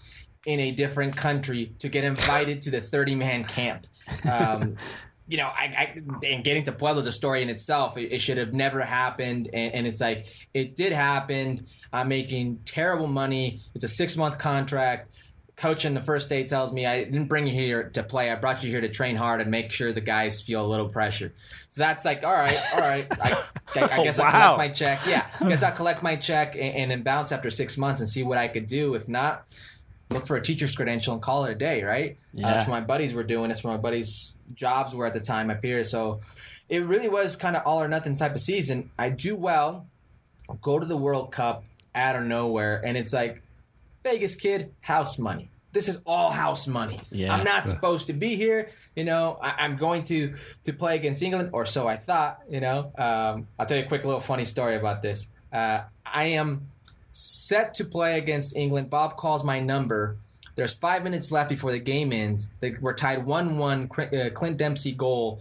in a different country to get invited to the 30 man camp. Um, you know, I, I and getting to Puebla is a story in itself. It, it should have never happened, and, and it's like it did happen. I'm making terrible money. It's a six month contract. Coach on the first day tells me I didn't bring you here to play. I brought you here to train hard and make sure the guys feel a little pressure. So that's like, all right, all right. I, I, I oh, guess I'll Wow. collect my check. Yeah, I guess I'll collect my check and, and then bounce after six months and see what I could do. If not, look for a teacher's credential and call it a day, right? Uh, that's what my buddies were doing. That's what my buddies' jobs were at the time, my peers. So it really was kind of all or nothing type of season. I do well, go to the World Cup out of nowhere, and it's like Vegas kid, house money. This is all house money. Yeah. I'm not supposed to be here. You know, I, I'm going to to play against England, or so I thought. You know, um, I'll tell you a quick little funny story about this. Uh, I am set to play against England. Bob calls my number. There's five minutes left before the game ends. They, we're tied one-one. Uh, Clint Dempsey goal,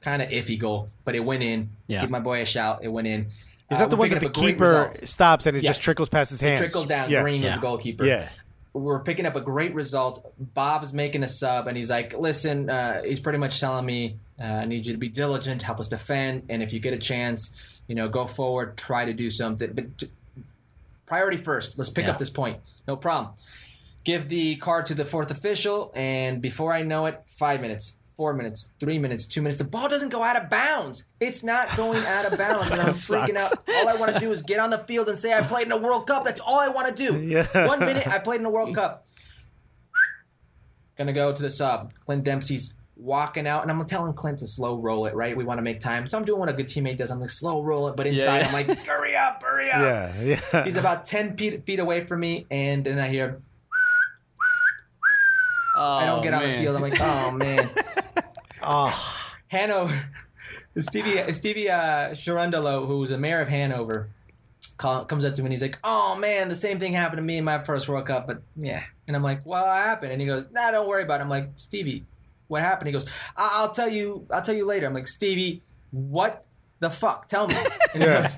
kind of iffy goal, but it went in. Yeah. Give my boy a shout. It went in. Is Uh, that the one that the up a great keeper stops and it Yes. just trickles past his It hands? trickles down. Yeah. Green was Yeah. the goalkeeper Yeah. we're picking up a great result. Bob's making a sub, and he's like, "Listen, uh, he's pretty much telling me uh, I need you to be diligent, help us defend, and if you get a chance, you know, go forward, try to do something. But t- priority first. Let's pick Yeah. up this point. No problem. Give the card to the fourth official, and before I know it, five minutes." Four minutes, three minutes, two minutes. The ball doesn't go out of bounds. It's not going out of bounds, and I'm freaking out. All I want to do is get on the field and say I played in a World Cup. That's all I want to do. Yeah. One minute, I played in a World Cup. Gonna go to the sub. Clint Dempsey's walking out, and I'm telling Clint to slow roll it. Right, we want to make time, so I'm doing what a good teammate does. I'm like slow roll it, but inside yeah. I'm like, hurry up, hurry up. Yeah. Yeah. He's about ten feet, feet away from me, and then I hear I don't get on the field. I'm like, oh man. oh, Hanover, Stevie Stevie uh, Cherundolo, who's the mayor of Hanover, call, comes up to me and he's like, "Oh man, the same thing happened to me in my first World Cup." But yeah, and I'm like, "Well, what happened?" And he goes, "Nah, don't worry about it." I'm like, "Stevie, what happened?" He goes, I- "I'll tell you. I'll tell you later." I'm like, "Stevie, what the fuck? Tell me." And he, goes,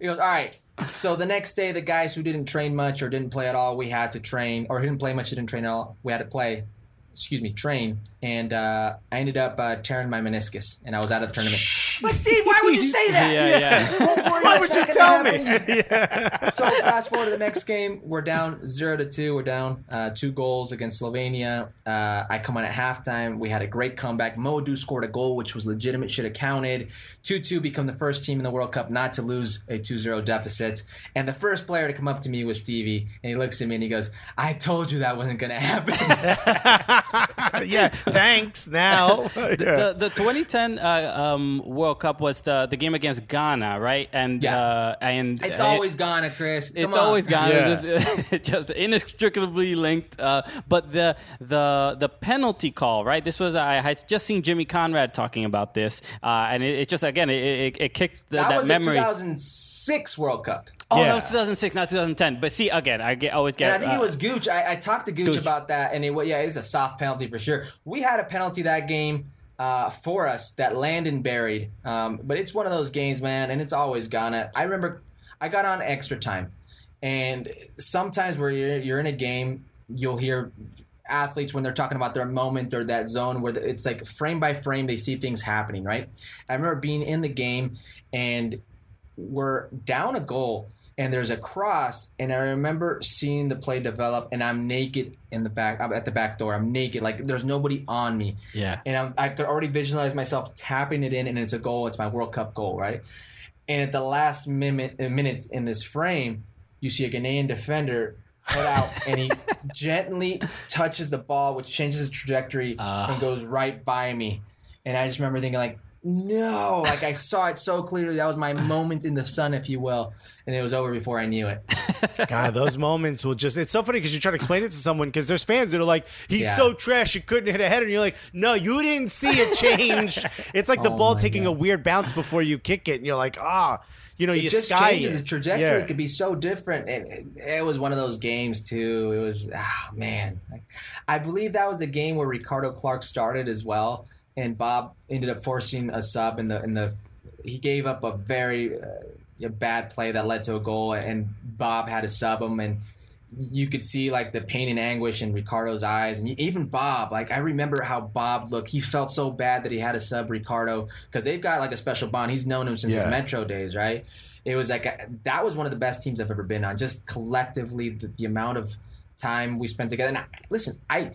he goes, "All right." So the next day, the guys who didn't train much or didn't play at all, we had to train, or who didn't play much, didn't train at all. We had to play excuse me, train, and uh, I ended up uh, tearing my meniscus, and I was out of the tournament. But Steve, why would you say that? Yeah, yeah. Why would you tell me? so fast forward to the next game, we're down zero to two. We're down uh, two goals against Slovenia. Uh, I come on at halftime. We had a great comeback. Mo Edu scored a goal, which was legitimate, should have counted. Two two become the first team in the World Cup not to lose a 2-0 deficit. And the first player to come up to me was Stevie, and he looks at me and he goes, "I told you that wasn't going to happen." yeah, thanks. Now, the, the 2010 uh, um, World Cup was the, the game against Ghana, right? And Yeah. uh, and it's always Ghana, Chris. Come It's on. always Ghana. Yeah. This- It's just inextricably linked. Uh, but the the the penalty call, right? This was I had just seen Jimmy Conrad talking about this, uh, and it, it just again it, it, it kicked the, That, that, was memory. the 2006 World Cup. oh, Yeah. that was 2006, not 2010. But see, again, I get always get. And I think uh, it was Gooch. I, I talked to Gooch, Gooch. about that, and it yeah, it was a soft penalty for sure. We had a penalty that game uh, for us that Landon buried, um, but it's one of those games, man, and it's always Ghana. I remember I got on extra time, and sometimes where you're, you're in a game, you'll hear athletes when they're talking about their moment or that zone where it's like frame by frame they see things happening right? I remember being in the game and we're down a goal and there's a cross and i remember seeing the play develop and i'm naked in the back I'm at the back door. I'm naked like there's nobody on me. Yeah. and I'm, i could already visualize myself tapping it in and it's a goal. It's my world cup goal right? And at the last minute, uh, minute in this frame you see a ghanaian defender head out and he gently touches the ball which changes its trajectory Ah. and goes right by me. And i just remember thinking like no like i saw it so clearly that was my moment in the sun if you will and it was over before i knew it God, those moments will just. It's so funny because you try to explain it to someone because there's fans that are like, he's Yeah. so trash, you couldn't hit a header. And you're like, no, you didn't see it change. it's like the Oh ball taking God. a weird bounce before you kick it. And you're like, ah, you know, it you just sky changes it. the trajectory Yeah. could be so different and it, it was one of those games too it was ah man Like, i believe that was the game where ricardo clark started as well and bob ended up forcing a sub in the in the he gave up a very uh, bad play that led to a goal and bob had to sub him and you could see like the pain and anguish in Ricardo's eyes, and even Bob. Like I remember how Bob looked. He felt so bad that he had to sub Ricardo because they've got like a special bond. He's known him since Yeah. his Metro days, right? It was like a, that was one of the best teams I've ever been on. Just collectively, the, the amount of time we spent together. And I, listen, I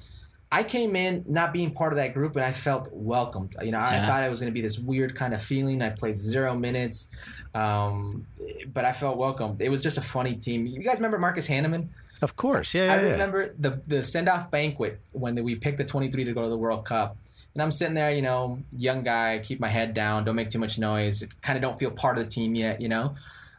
I came in not being part of that group, and I felt welcomed. You know, I thought it was going to be this weird kind of feeling. I played zero minutes, um, but I felt welcomed. It was just a funny team. You guys remember Marcus Hahnemann? Of course. Yeah. I yeah, yeah. remember the the send off banquet when we picked the 23 to go to the World Cup. And I'm sitting there, you know, young guy, keep my head down, don't make too much noise, kind of don't feel part of the team yet, you know.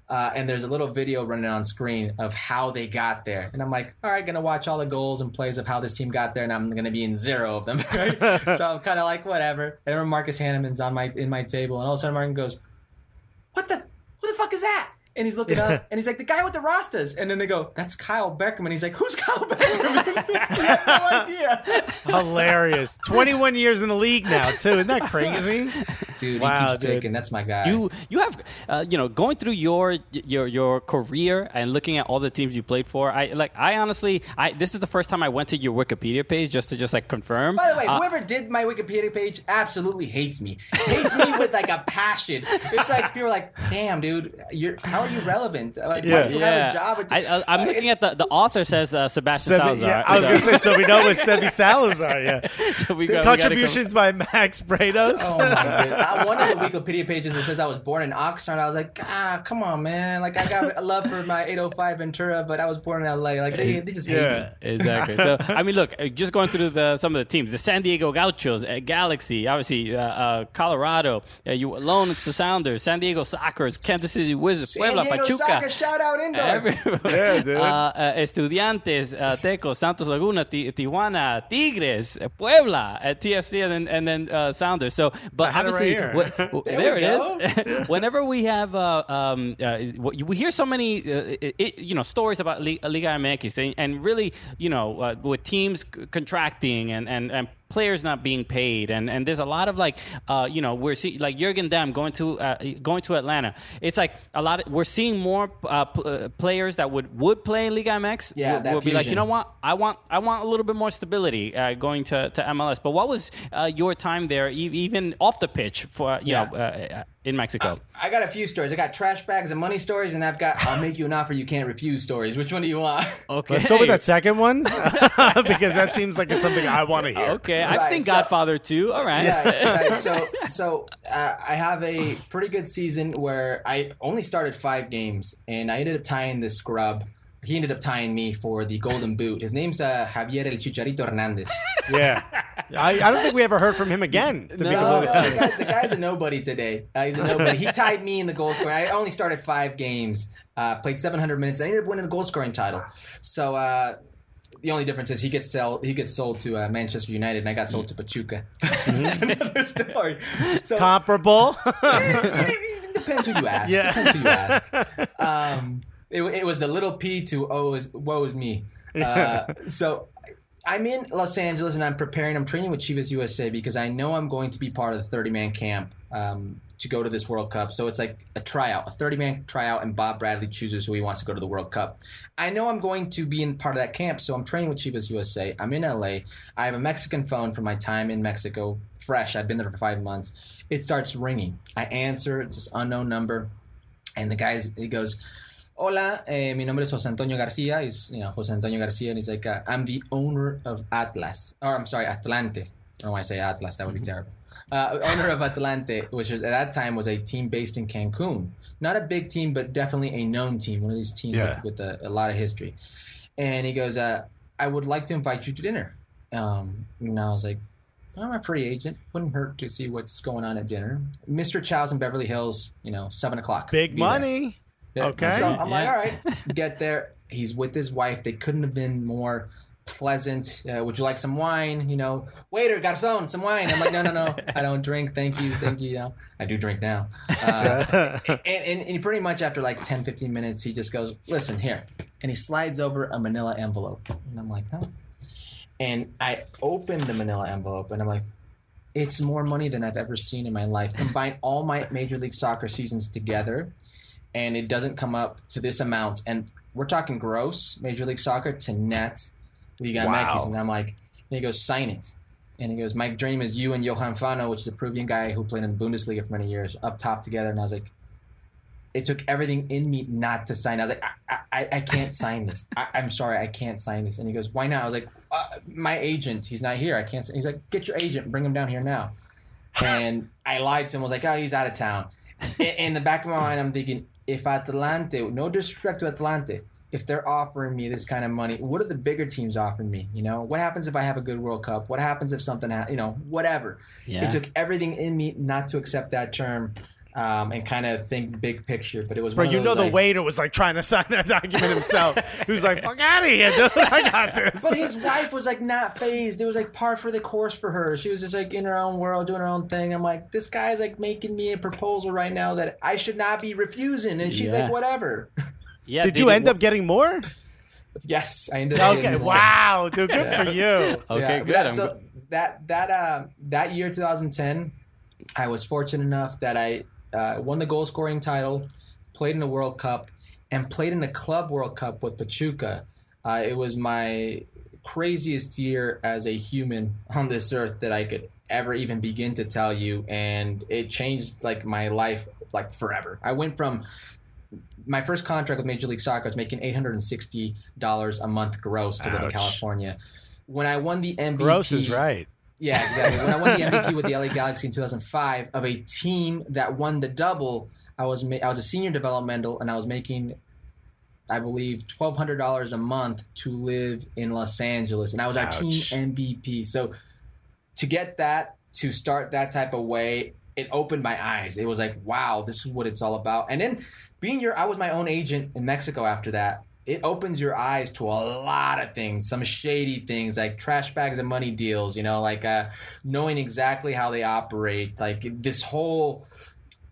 Uh, and there's a little video running on screen of how they got there, and I'm like, all right, gonna watch all the goals and plays of how this team got there, and I'm gonna be in zero of them. Right? so I'm kind of like, whatever. I remember Marcus Hahnemann's on my in my table, and all of a sudden Martin goes, what the who the fuck is that? And he's looking up and he's like, the guy with the Rastas. And then they go, that's Kyle Beckerman. And he's like, who's Kyle Beckerman? he had no idea. Hilarious. 21 years in the league now, too. Isn't that crazy? Dude, Wow, he keeps dude. taking. That's my guy. You you have uh, you know going through your your your career and looking at all the teams you played for. I like I honestly I this is the first time I went to your Wikipedia page just to just like confirm. By the way, Uh, whoever did my Wikipedia page absolutely hates me. Hates me with like a passion. It's like people are like, "Damn, dude, you're how are you relevant? Like, Yeah. why do you have a job?" At I, I, I'm looking at the the author says uh, Sebastian Sebi- Salazar. yeah, I was going to say, so we know it's Sebi Salazar. Yeah. so we got, we Contributions by Max Bretos. Oh my god! Uh, one of the Wikipedia pages that says I was born in Oxnard. I was like, ah, come on, man. Like I got a love for my 805 Ventura, but I was born in LA. Like they, they just hate Yeah. me. exactly. So I mean, look, uh, just going through the some of the teams: the San Diego Gauchos, uh, Galaxy, obviously uh, uh, Colorado. Uh, you alone, it's the Sounders, San Diego Sockers, Kansas City Wizards, San Puebla, Diego Pachuca. Soccer, shout out indoor. Everywhere. Yeah, dude. Uh, uh, Estudiantes, uh, Tecos, Santos Laguna, Ti- Tijuana, Tigres, uh, Puebla, at TFC, and then and then uh, Sounders. So, but I had it right obviously, here. wh- wh- There there, we it is. Whenever we have, uh, um, uh, we hear so many, uh, it, it- you know, stories about Li- Liga MX, and, and really, you know, uh, with teams contracting and and and players not being paid, and, and there's a lot of like, uh, you know, we're seeing like Jurgen Damm going to uh, going to Atlanta. It's like a lot. Of, we're seeing more uh, p- uh, players that would would play in Liga MX. Yeah, that will be like, you know what, I want I want a little bit more stability uh, going to, to MLS. But what was uh, your time there, e- even off the pitch for you Yeah. know uh, in Mexico? I got a few stories. I got trash bags and money stories, and I've got I'll make you an offer you can't refuse stories. Which one do you want? Okay, Let's go with that second one because that seems like it's something I want to hear. Okay, I've Right, seen so- Godfather too. All right. yeah, right. So, so uh, I have a pretty good season where I only started five games, and I ended up tying this scrub. He ended up tying me for the Golden Boot. His name's uh, Javier El Chicharito Hernandez. Yeah, I, I don't think we ever heard from him again. To No, no, the, guy, the guy's a nobody today. Uh, he's a nobody. He tied me in the goal scoring. I only started five games, uh, played 700 minutes. I ended up winning the goal scoring title. So uh, the only difference is he gets sell he gets sold to uh, Manchester United, and I got sold to Pachuca. That's another story. So Comparable. it, it depends who you ask. Yeah. Depends who you ask. Um, it, it was the little P to oh is woe is me. Uh, so I'm in Los Angeles and I'm preparing. I'm training with Chivas USA because I know I'm going to be part of the 30 man camp um, to go to this World Cup. So it's like a tryout, a 30 man tryout, and Bob Bradley chooses who he wants to go to the World Cup. I know I'm going to be in part of that camp, so I'm training with Chivas USA. I'm in LA. I have a Mexican phone from my time in Mexico, fresh. I've been there for five months. It starts ringing. I answer. It's this unknown number, and the guy he goes. Hola, eh, mi nombre es Jose Antonio Garcia. He's, you know, Jose Antonio Garcia, and he's like, uh, I'm the owner of Atlas. Or, I'm sorry, Atlante. I don't why I say Atlas. That would be terrible. Uh, owner of Atlante, which was at that time was a team based in Cancun. Not a big team, but definitely a known team. One of these teams Yeah. with, with a, a lot of history. And he goes, uh, I would like to invite you to dinner. Um, and I was like, I'm a free agent. Wouldn't hurt to see what's going on at dinner. Mr. Chow's in Beverly Hills, you know, seven o'clock. Big money. there. Money. Yeah. Okay. So I'm like, all right, get there. He's with his wife. They couldn't have been more pleasant. Uh, would you like some wine? You know, waiter, garçon, some wine. I'm like, no, no, no, I don't drink. Thank you, thank you. you know, I do drink now. Uh, and, and, and pretty much after like 10, 15 minutes, he just goes, listen, here. And he slides over a manila envelope. And I'm like, huh? And I open the manila envelope and I'm like, it's more money than I've ever seen in my life. Combine all my Major League Soccer seasons together, and it doesn't come up to this amount. And we're talking gross Major League Soccer to net Liga Wow. MX. And I'm like, and he goes, sign it. And he goes, my dream is you and Johan Fano, which is a Peruvian guy who played in the Bundesliga for many years, up top together. And I was like, it took everything in me not to sign. I was like, I, I, I can't sign this. I, I'm sorry, I can't sign this. And he goes, why not? I was like, uh, my agent, he's not here. I can't. Sign. He's like, get your agent, bring him down here now. And I lied to him. I was like, oh, he's out of town. In, in the back of my mind, I'm thinking, if Atlante, no disrespect to Atlante, if they're offering me this kind of money, what are the bigger teams offering me? You know, what happens if I have a good World Cup? What happens if something, ha- you know, whatever. Yeah. It took everything in me not to accept that term um, and kind of think big picture. But it was Bro, one of you know those, the like- waiter was like trying to sign that document himself. he was like, "Fuck out of here, dude! I got this." But his wife was like not phased. It was like par for the course for her. She was just like in her own world, doing her own thing. I'm like, this guy's like making me a proposal right now that I should not be refusing, and she's Yeah. like, whatever. yeah. Did you end up getting more? yes, I ended up. Okay, getting- wow, dude, good for you. Okay, Yeah, good. That, so that that uh, that year, 2010, I was fortunate enough that I uh, won the goal scoring title, played in the World Cup, and played in the Club World Cup with Pachuca. Uh, it was my craziest year as a human on this earth that I could ever even begin to tell you, and it changed like my life like forever. I went from my first contract with Major League Soccer I was making eight hundred and sixty dollars a month gross to live in California. When I won the MVP, Gross is right. Yeah, exactly. When I won the MVP with the LA Galaxy in 2005 of a team that won the double, I was ma- I was a senior developmental and I was making, I believe, twelve hundred dollars a month to live in Los Angeles, and I was our team MVP. So to get that to start that type of way, it opened my eyes. It was like, wow, this is what it's all about. And then being your, I was my own agent in Mexico after that. It opens your eyes to a lot of things, some shady things like trash bags and money deals, you know, like uh, knowing exactly how they operate, like this whole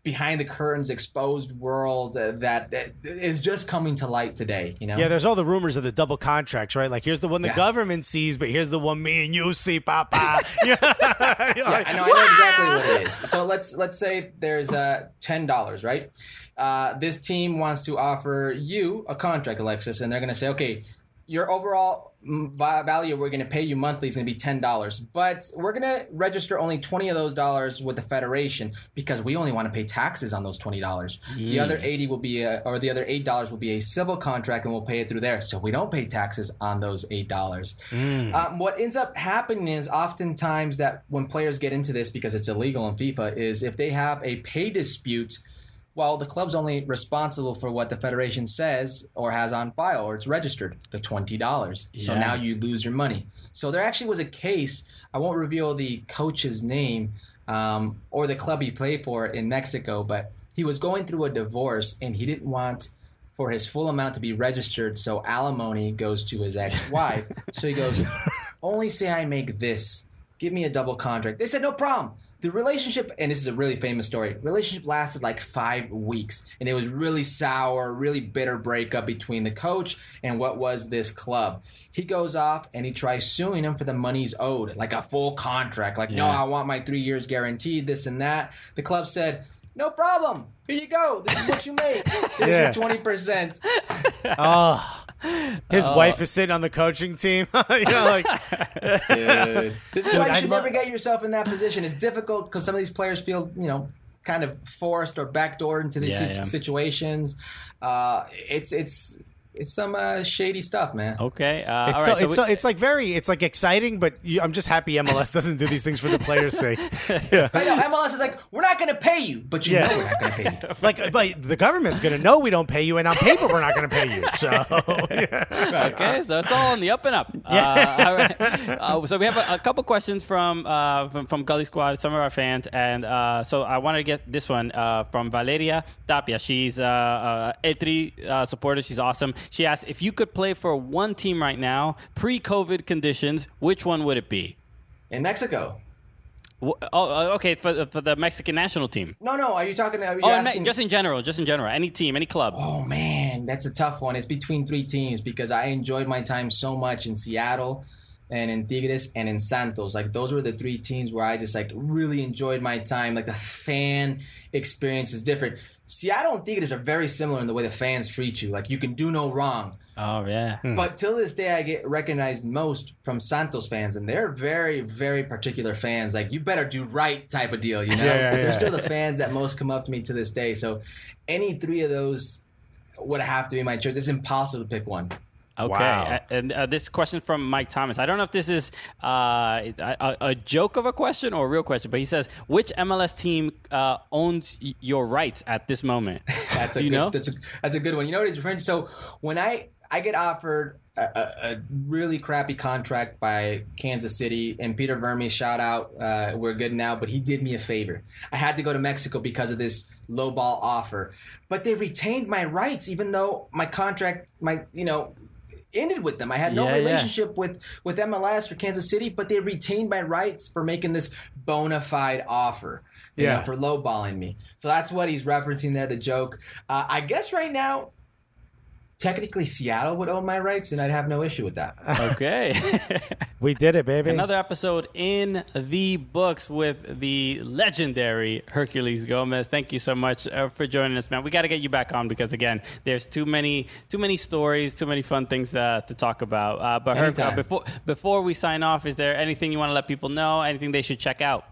behind the curtains exposed world uh, that that is just coming to light today. You know. Yeah, there's all the rumors of the double contracts, right? Like, here's the one the Yeah. government sees, but here's the one me and you see, Papa. yeah, Yeah, I know. I know exactly what it is. So let's let's say there's uh, ten dollars, right? Uh, this team wants to offer you a contract, Alexis, and they're going to say, okay, your overall mm, value we're going to pay you monthly is going to be ten dollars, but we're going to register only twenty of those dollars with the federation because we only want to pay taxes on those twenty dollars. The other eighty will be, a, or the other eight dollars will be a civil contract, and we'll pay it through there. So we don't pay taxes on those eight dollars. Um, what ends up happening is oftentimes that when players get into this because it's illegal in FIFA is if they have a pay dispute. Well, the club's only responsible for what the federation says or has on file, or it's registered, the twenty dollars. So now you lose your money. So there actually was a case. I won't reveal the coach's name um, or the club he played for in Mexico, but he was going through a divorce and he didn't want for his full amount to be registered. So alimony goes to his ex-wife. so he goes, only say I make this. Give me a double contract. They said no problem. The relationship, and this is a really famous story. Relationship lasted like five weeks, and it was really sour, really bitter breakup between the coach and what was this club. He goes off and he tries suing him for the money's owed, like a full contract. Like, no, I want my three years guaranteed, this and that. The club said, no problem. Here you go. This is what you make. Here's Yeah. your twenty percent. Oh, his wife is sitting on the coaching team. you know, like Dude. This is Dude, why you I'd should lo- never get yourself in that position. It's difficult because some of these players feel, you know, kind of forced or backdoored into these Yeah, sit- yeah. situations. Uh, it's it's it's some uh, shady stuff, man. Okay. Uh, it's all so, right. so it's we- so, it's like very it's like exciting, but you, I'm just happy MLS doesn't do these things for the players' sake. Yeah. I know MLS is like, we're not going to pay you, but you Yeah. know we're not going to pay you. Like, but the government's gonna know we don't pay you, and on paper we're not gonna pay you. So, yeah. Okay, so it's all on the up and up. Uh, all right. Uh, so we have a, a couple questions from, uh, from from Gully Squad, some of our fans, and uh, so I want to get this one uh, from Valeria Tapia. She's E3 uh, supporter. She's awesome. She asked if you could play for one team right now, pre-COVID conditions, which one would it be? In Mexico. Oh, okay, for, the- for the Mexican national team. No, no. Are you talking? Are you Oh, asking, just in general, just in general, any team, any club. Oh man, that's a tough one. It's between three teams because I enjoyed my time so much in Seattle and in Tigres and in Santos. Like those were the three teams where I just like really enjoyed my time. Like the fan experience is different. Seattle and Tigres are very similar in the way the fans treat you. Like you can do no wrong. Oh yeah. Hmm. But till this day, I get recognized most from Santos fans, and they're very, very particular fans. Like, you better do right type of deal, you know? Yeah, yeah, But they're yeah. still the fans that most come up to me to this day. So, any three of those would have to be my choice. It's impossible to pick one. Okay, Wow. and uh, this question from Mike Thomas. I don't know if this is uh, a, a joke of a question or a real question, but he says, "Which MLS team uh, owns your rights at this moment?" That's a you good, know? That's a, that's a good one. You know what he's referring to? So, when I I get offered a, a, a really crappy contract by Kansas City, and Peter Vermes, shout out, uh, we're good now, but he did me a favor. I had to go to Mexico because of this low ball offer, but they retained my rights, even though my contract, my you know. Ended with them. I had no Yeah, yeah. relationship with with MLS or Kansas City, but they retained my rights for making this bona fide offer. You Yeah. know, for lowballing me. So that's what he's referencing there. The joke. Uh, I guess right now, technically Seattle would own my rights, and I'd have no issue with that. okay. we did it, baby. Another episode in the books with the legendary Herculez Gomez. Thank you so much uh, for joining us, man. We got to get you back on because again, there's too many, too many stories, too many fun things uh, to talk about. Uh, but Herc, uh, before before we sign off, is there anything you want to let people know? Anything they should check out?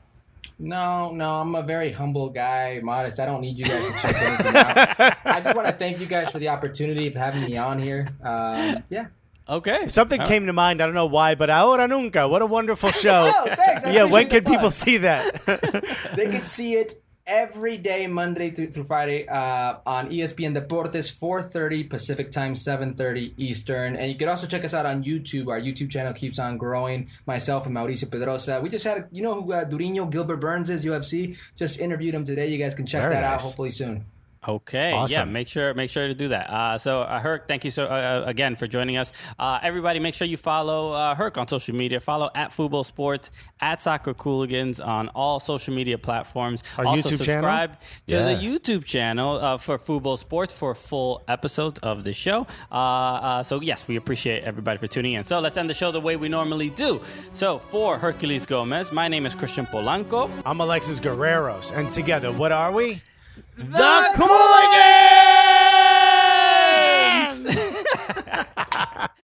No, no, I'm a very humble guy, modest. I don't need you guys to check anything out. I just want to thank you guys for the opportunity of having me on here. Um, yeah. Okay. Something All came to mind. I don't know why, but Ahora Nunca. What a wonderful show. Oh, thanks. I yeah, when can people see that? They can see it every day, Monday through, through Friday, uh, on ESPN Deportes, 4:30 Pacific time, 7:30 Eastern. And you can also check us out on YouTube. Our YouTube channel keeps on growing. Myself and Mauricio Pedroza. We just had, a, you know who uh, Durinho Gilbert Burns is, UFC. Just interviewed him today. You guys can check Very that out hopefully soon. Okay. Yeah. Awesome. Make sure make sure to do that. Uh, so uh, Herc, thank you so uh, uh, again for joining us. Uh, everybody, make sure you follow uh, Herc on social media. Follow at Football Sports at Soccer Cooligans on all social media platforms. Our also YouTube channel? subscribe to Yeah. the YouTube channel uh, for Football Sports for full episodes of the show. Uh, uh, so yes, we appreciate everybody for tuning in. So let's end the show the way we normally do. So for Herculez Gomez, my name is Christian Polanco. I'm Alexis Guerreros, and together, what are we? the, the Cooligans!